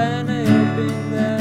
up I helping them.